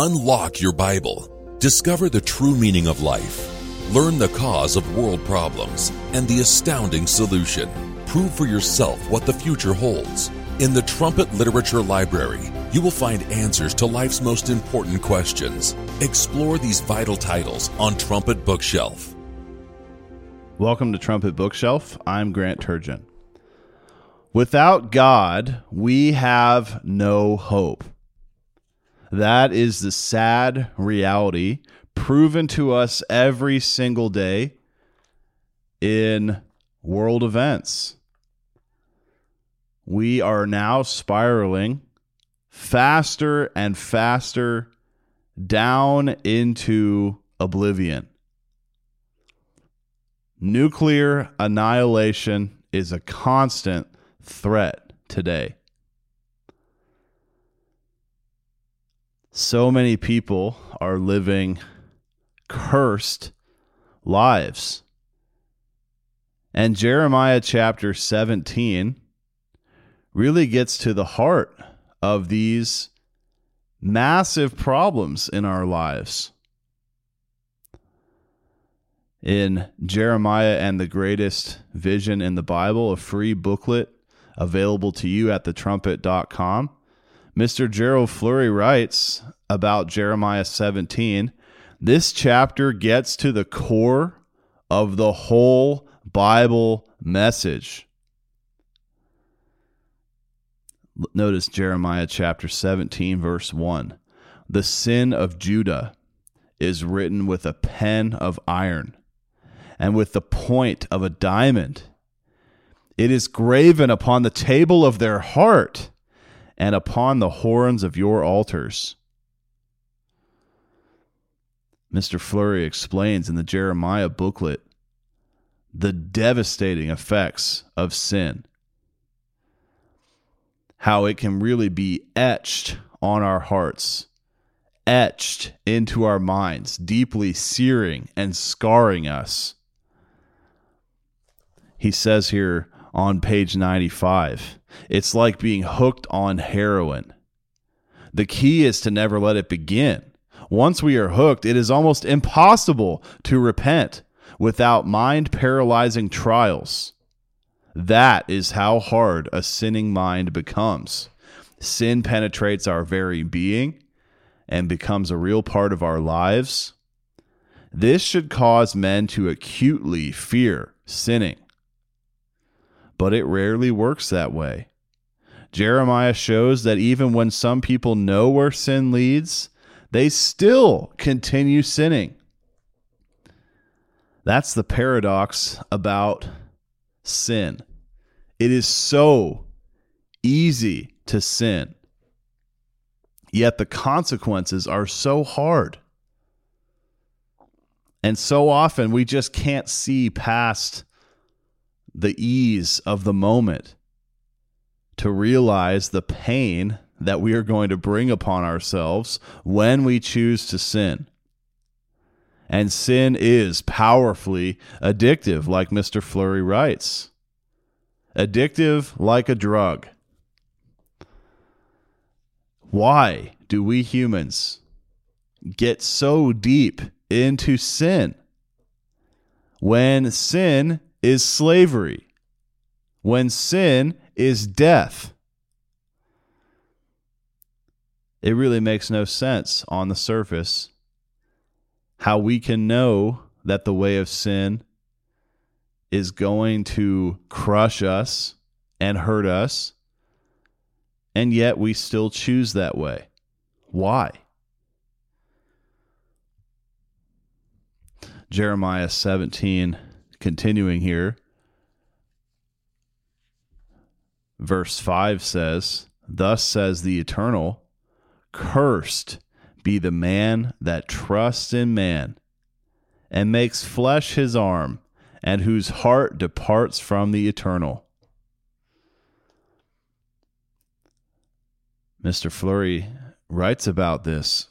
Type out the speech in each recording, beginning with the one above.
Unlock your Bible. Discover the true meaning of life. Learn the cause of world problems and the astounding solution. Prove for yourself what the future holds. In the Trumpet Literature Library, you will find answers to life's most important questions. Explore these vital titles on Trumpet Bookshelf. Welcome to Trumpet Bookshelf. I'm Grant Turgeon. Without God, we have no hope. That is the sad reality proven to us every single day in world events. We are now spiraling faster and faster down into oblivion. Nuclear annihilation is a constant threat today. So many people are living cursed lives. And Jeremiah chapter 17 really gets to the heart of these massive problems in our lives in Jeremiah and the Greatest Vision in the Bible, a free booklet available to you at thetrumpet.com. Mr. Gerald Flurry writes about Jeremiah 17 this chapter gets to the core of the whole Bible message. Notice Jeremiah chapter 17, verse 1. The sin of Judah is written with a pen of iron and with the point of a diamond. It is graven upon the table of their heart and upon the horns of your altars. Mr. Flurry explains in the Jeremiah booklet the devastating effects of sin, how it can really be etched on our hearts etched into our minds, deeply searing and scarring us he says here on page 95 it's like being hooked on heroin. The key is to never let it begin. Once we are hooked, it is almost impossible to repent without mind paralyzing trials. That is how hard a sinning mind becomes. Sin penetrates our very being and becomes a real part of our lives. This should cause men to acutely fear sinning but it rarely works that way. Jeremiah shows that even when some people know where sin leads, they still continue sinning. That's the paradox about sin. It is so easy to sin, yet the consequences are so hard. And so often we just can't see past the ease of the moment to realize the pain that we are going to bring upon ourselves when we choose to sin. And sin is powerfully addictive, like Mr. Flurry writes. Addictive like a drug. Why do we humans get so deep into sin? When sin is slavery, when sin is death. It really makes no sense on the surface how we can know that the way of sin is going to crush us and hurt us, and yet we still choose that way. Why? Jeremiah 17 continuing here, verse 5 says, Thus says the Eternal, Cursed be the man that trusts in man and makes flesh his arm, and whose heart departs from the Eternal. Mr. Flurry writes about this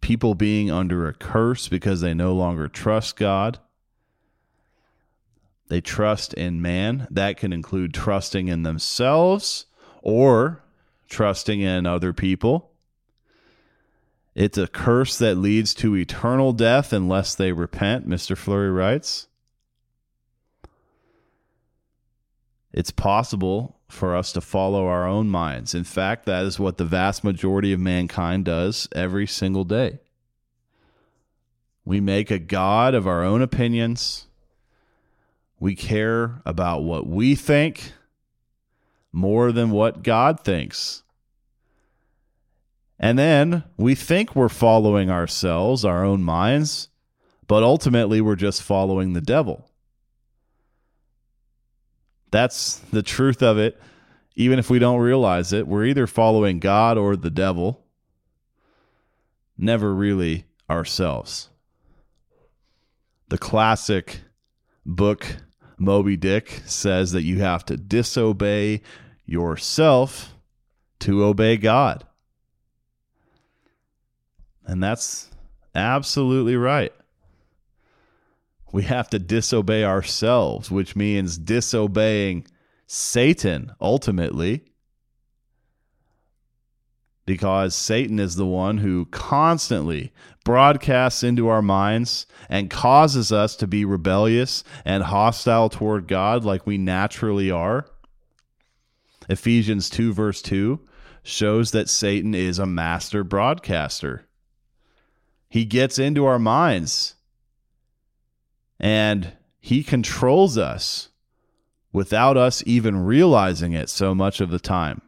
people being under a curse because they no longer trust God. They trust in man. That can include trusting in themselves or trusting in other people. It's a curse that leads to eternal death unless they repent, Mr. Flurry writes. It's possible for us to follow our own minds. In fact, that is what the vast majority of mankind does every single day. We make a God of our own opinions. We care about what we think more than what God thinks. And then we think we're following ourselves, our own minds, but ultimately we're just following the devil. That's the truth of it. Even if we don't realize it, we're either following God or the devil, never really ourselves. The classic book Moby Dick says that you have to disobey yourself to obey God. And that's absolutely right. We have to disobey ourselves, which means disobeying Satan ultimately. Because Satan is the one who constantly broadcasts into our minds and causes us to be rebellious and hostile toward God like we naturally are. Ephesians 2, verse 2 shows that Satan is a master broadcaster. He gets into our minds and he controls us without us even realizing it so much of the time.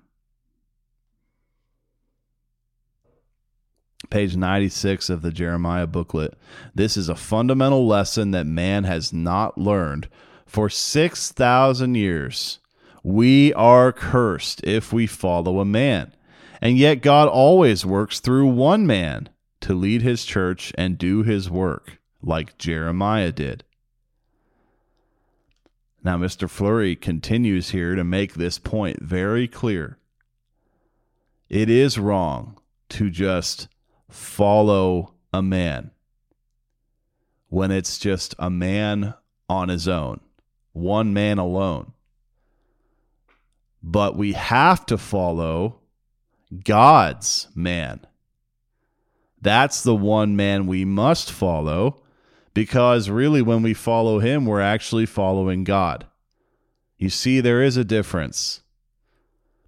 Page 96 of the Jeremiah booklet. This is a fundamental lesson that man has not learned for 6,000 years. We are cursed if we follow a man. And yet God always works through one man to lead his church and do his work, like Jeremiah did. Now, Mr. Flurry continues here to make this point very clear. It is wrong to just follow a man when it's just a man on his own, one man alone. But we have to follow God's man. That's the one man we must follow because really, when we follow him, we're actually following God. You see, there is a difference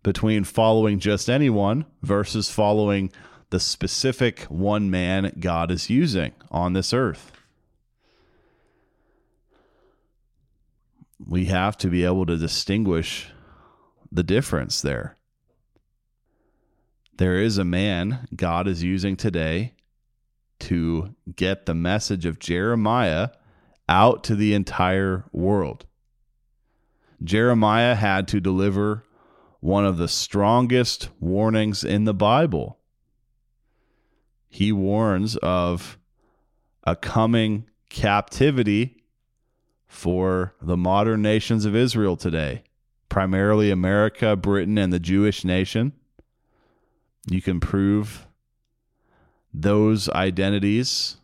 between following just anyone versus following the specific one man God is using on this earth. We have to be able to distinguish the difference there. There is a man God is using today to get the message of Jeremiah out to the entire world. Jeremiah had to deliver one of the strongest warnings in the Bible. He warns of a coming captivity for the modern nations of Israel today, primarily America, Britain, and the Jewish nation. You can prove those identities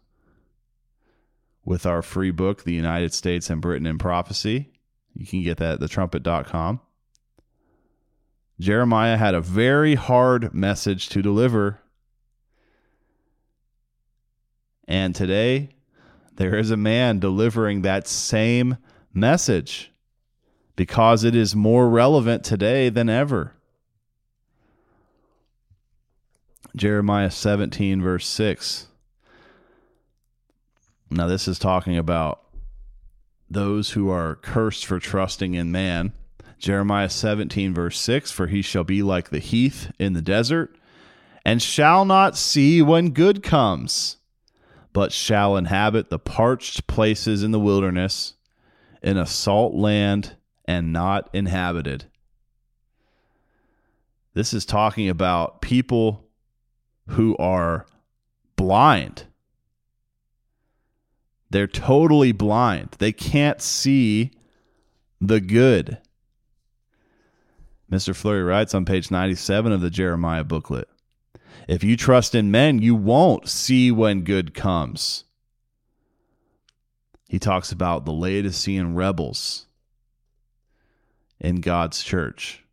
with our free book, The United States and Britain in Prophecy. You can get that at thetrumpet.com. Jeremiah had a very hard message to deliver. And today, there is a man delivering that same message because it is more relevant today than ever. Jeremiah 17, verse 6. Now, this is talking about those who are cursed for trusting in man. Jeremiah 17, verse 6 For he shall be like the heath in the desert, and shall not see when good comes, but shall inhabit the parched places in the wilderness, in a salt land and not inhabited. This is talking about people who are blind. They're totally blind. They can't see the good. Mr. Flurry writes on page 97 of the Jeremiah booklet If you trust in men, you won't see when good comes. He talks about the Laodicean rebels in God's church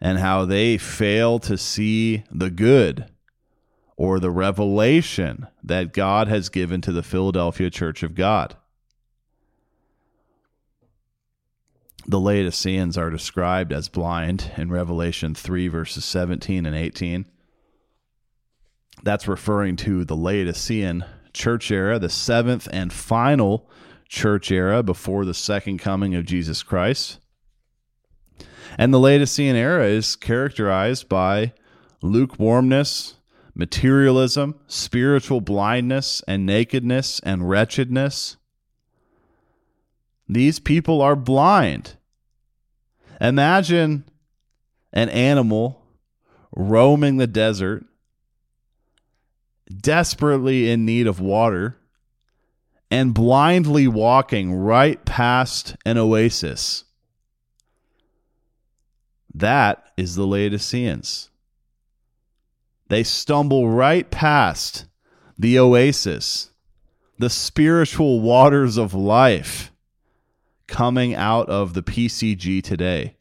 and how they fail to see the good or the revelation that God has given to the Philadelphia Church of God. The Laodiceans are described as blind in Revelation 3, verses 17 and 18. That's referring to the Laodicean church era, the seventh and final church era before the second coming of Jesus Christ. And the Laodicean era is characterized by lukewarmness, materialism, spiritual blindness, and nakedness and wretchedness. These people are blind. Imagine an animal roaming the desert, desperately in need of water, and blindly walking right past an oasis. That is the Laodiceans. They stumble right past the oasis, the spiritual waters of life coming out of the PCG today.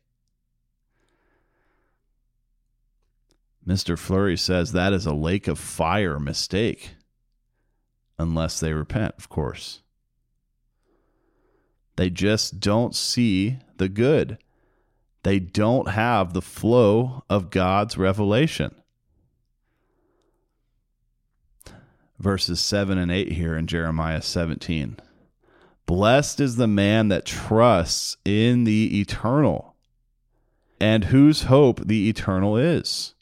Mr. Flurry says that is a lake of fire mistake. Unless they repent, of course. They just don't see the good. They don't have the flow of God's revelation. verses 7 and 8 here in Jeremiah 17. Blessed is the man that trusts in the eternal, and whose hope the eternal is.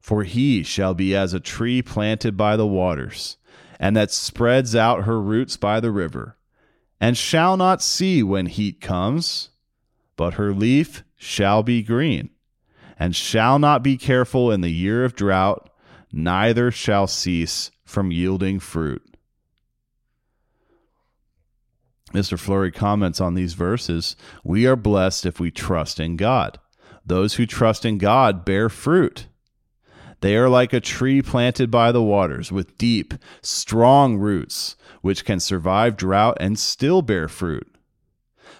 For he shall be as a tree planted by the waters, and that spreads out her roots by the river, and shall not see when heat comes, but her leaf shall be green, and shall not be careful in the year of drought, neither shall cease from yielding fruit. Mr. Flurry comments on these verses We are blessed if we trust in God. Those who trust in God bear fruit. They are like a tree planted by the waters with deep, strong roots, which can survive drought and still bear fruit.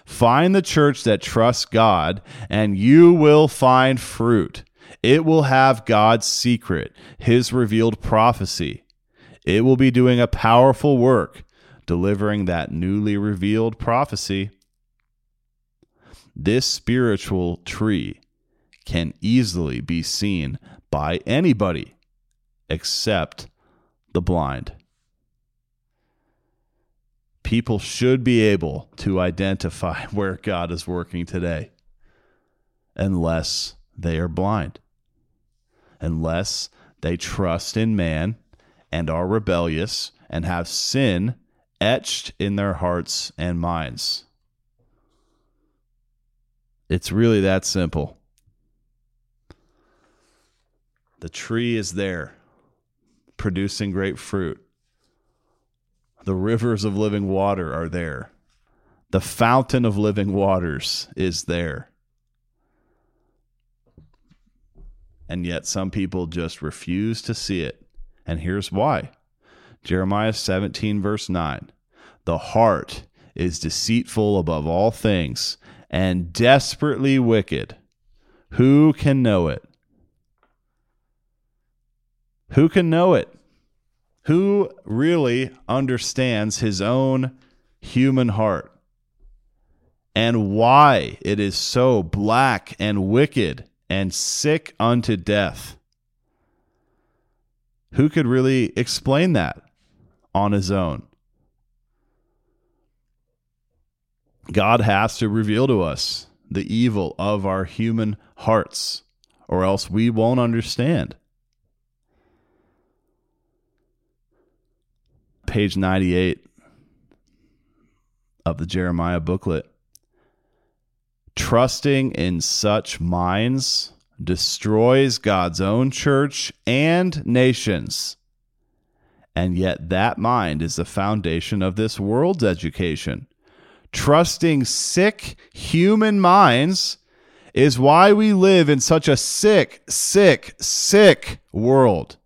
Find the church that trusts God, and you will find fruit. It will have God's secret, His revealed prophecy, it will be doing a powerful work, delivering that newly revealed prophecy. This spiritual tree can easily be seen by anybody except the blind. People should be able to identify where God is working today unless they are blind, unless they trust in man and are rebellious and have sin etched in their hearts and minds. It's really that simple. The tree is there, producing great fruit. The rivers of living water are there. The fountain of living waters is there. And yet, some people just refuse to see it and here's why Jeremiah 17, verse 9. The heart is deceitful above all things and desperately wicked. Who can know it? Who can know it? Who really understands his own human heart and why it is so black and wicked and sick unto death? Who could really explain that on his own? God has to reveal to us the evil of our human hearts, or else we won't understand. Page 98 of the Jeremiah booklet. Trusting in such minds destroys God's own church and nations. And yet, that mind is the foundation of this world's education. Trusting sick human minds is why we live in such a sick, sick, sick world.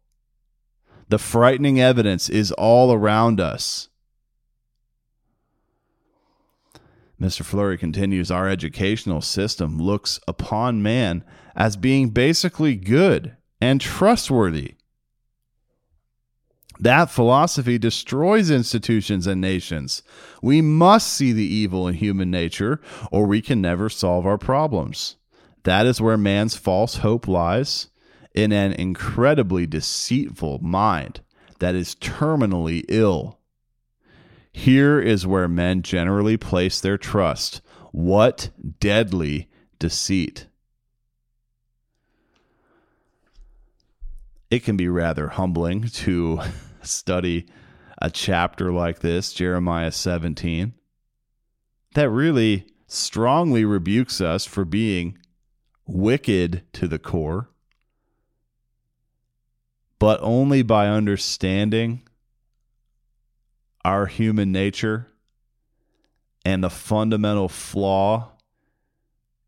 The frightening evidence is all around us. Mr. Flurry continues Our educational system looks upon man as being basically good and trustworthy. That philosophy destroys institutions and nations. We must see the evil in human nature, or we can never solve our problems. That is where man's false hope lies in an incredibly deceitful mind that is terminally ill. Here is where men generally place their trust. What deadly deceit! It can be rather humbling to study a chapter like this, Jeremiah 17, that really strongly rebukes us for being wicked to the core, but only by understanding our human nature and the fundamental flaw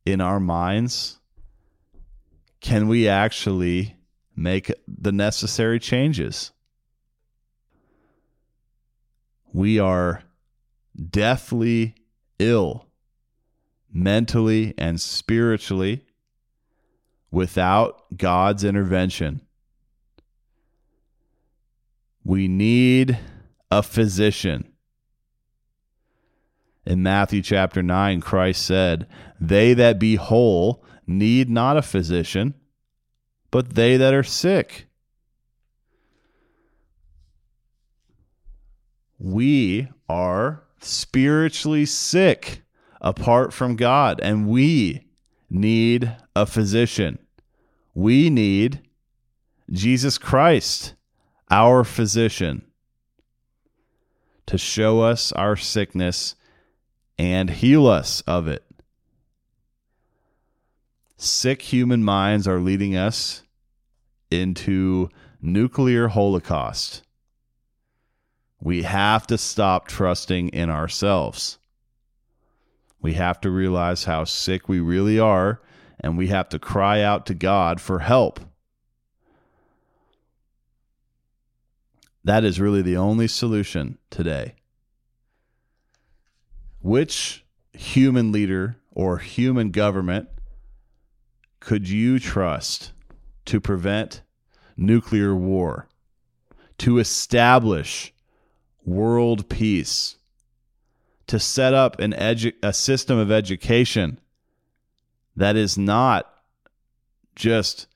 in our minds can we actually make the necessary changes. We are deathly ill mentally and spiritually without God's intervention. We need a physician. In Matthew chapter 9, Christ said, They that be whole need not a physician, but they that are sick. We are spiritually sick apart from God, and we need a physician. We need Jesus Christ, our physician, to show us our sickness and heal us of it. Sick human minds are leading us into nuclear holocaust we have to stop trusting in ourselves. We have to realize how sick we really are, and we have to cry out to God for help. That is really the only solution today. Which human leader or human government could you trust to prevent nuclear war, to establish world peace, to set up an edu- a system of education that is not just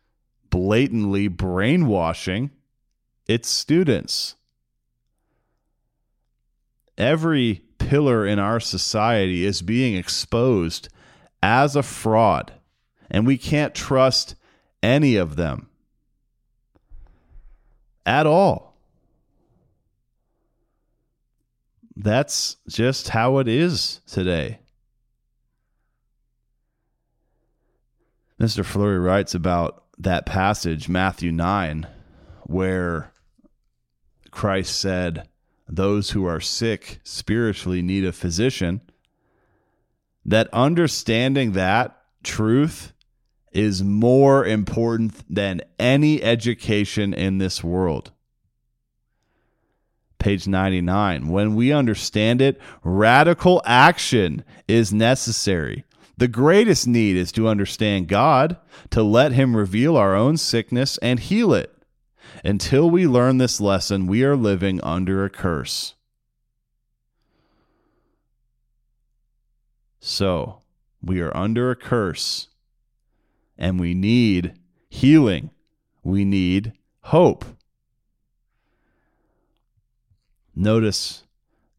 blatantly brainwashing its students. Every pillar in our society is being exposed as a fraud, and we can't trust any of them at all. That's just how it is today. Mr. Flurry writes about that passage, Matthew 9, where Christ said, Those who are sick spiritually need a physician. That understanding that truth is more important than any education in this world page 99. When we understand it, radical action is necessary. The greatest need is to understand God, to let Him reveal our own sickness and heal it. Until we learn this lesson, we are living under a curse. So, we are under a curse, and we need healing. We need hope. Notice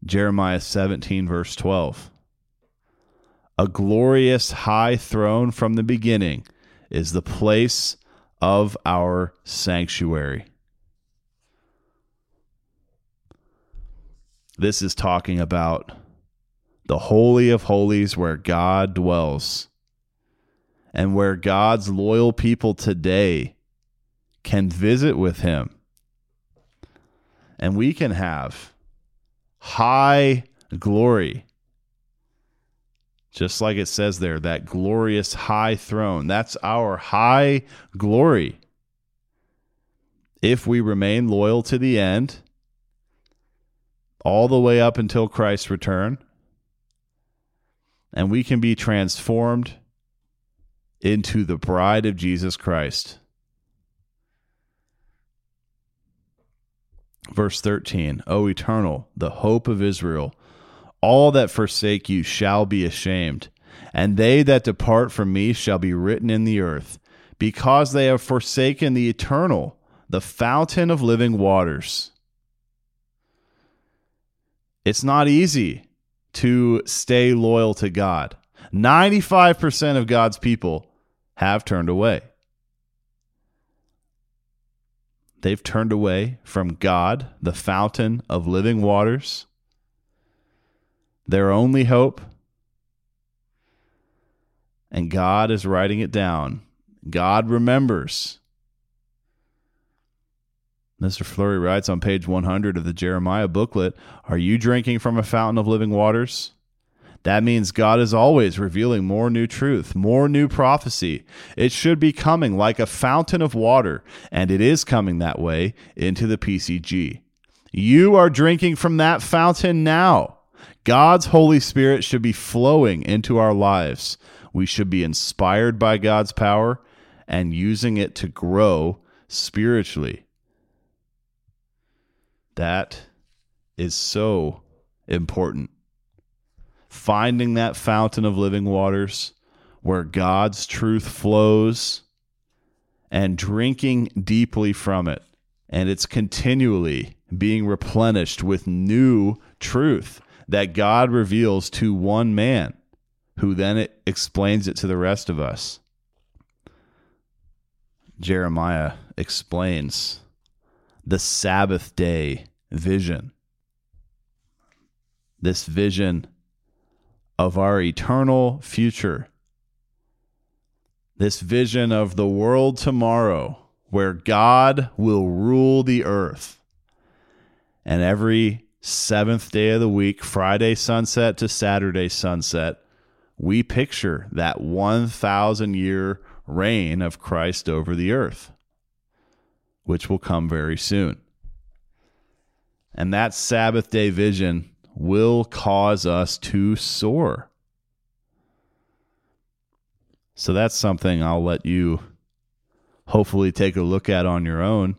Jeremiah 17, verse 12. A glorious high throne from the beginning is the place of our sanctuary. This is talking about the Holy of Holies where God dwells and where God's loyal people today can visit with Him and we can have high glory. Just like it says there, that glorious high throne. That's our high glory. If we remain loyal to the end, all the way up until Christ's return, and we can be transformed into the bride of Jesus Christ. Verse 13 O eternal, the hope of Israel, all that forsake you shall be ashamed, and they that depart from me shall be written in the earth, because they have forsaken the eternal, the fountain of living waters. It's not easy to stay loyal to God. 95% of God's people have turned away. They've turned away from God, the fountain of living waters, their only hope. And God is writing it down. God remembers. Mr. Flurry writes on page 100 of the Jeremiah booklet Are you drinking from a fountain of living waters? That means God is always revealing more new truth, more new prophecy. It should be coming like a fountain of water, and it is coming that way into the PCG. You are drinking from that fountain now. God's Holy Spirit should be flowing into our lives. We should be inspired by God's power and using it to grow spiritually. That is so important finding that fountain of living waters where God's truth flows and drinking deeply from it. And it's continually being replenished with new truth that God reveals to one man, who then explains it to the rest of us. Jeremiah explains the Sabbath day vision. This vision of our eternal future. This vision of the world tomorrow where God will rule the earth. And every seventh day of the week, Friday sunset to Saturday sunset, we picture that 1,000 year reign of Christ over the earth, which will come very soon. And that Sabbath day vision will cause us to soar. So that's something I'll let you hopefully take a look at on your own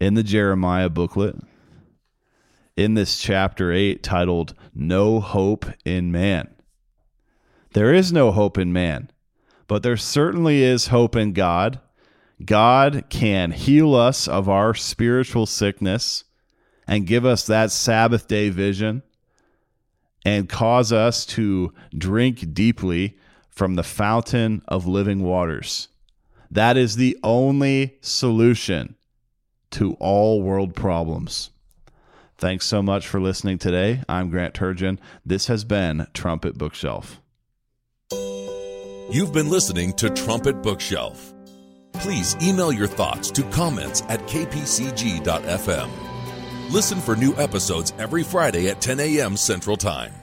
in the Jeremiah booklet. In this chapter 8 titled No Hope in Man. There is no hope in man, but there certainly is hope in God. God can heal us of our spiritual sickness and give us that Sabbath day vision and cause us to drink deeply from the fountain of living waters. That is the only solution to all world problems. Thanks so much for listening today. I'm Grant Turgeon. This has been Trumpet Bookshelf. You've been listening to Trumpet Bookshelf. Please email your thoughts to comments at kpcg.fm. Listen for new episodes every Friday at 10 a.m. Central Time.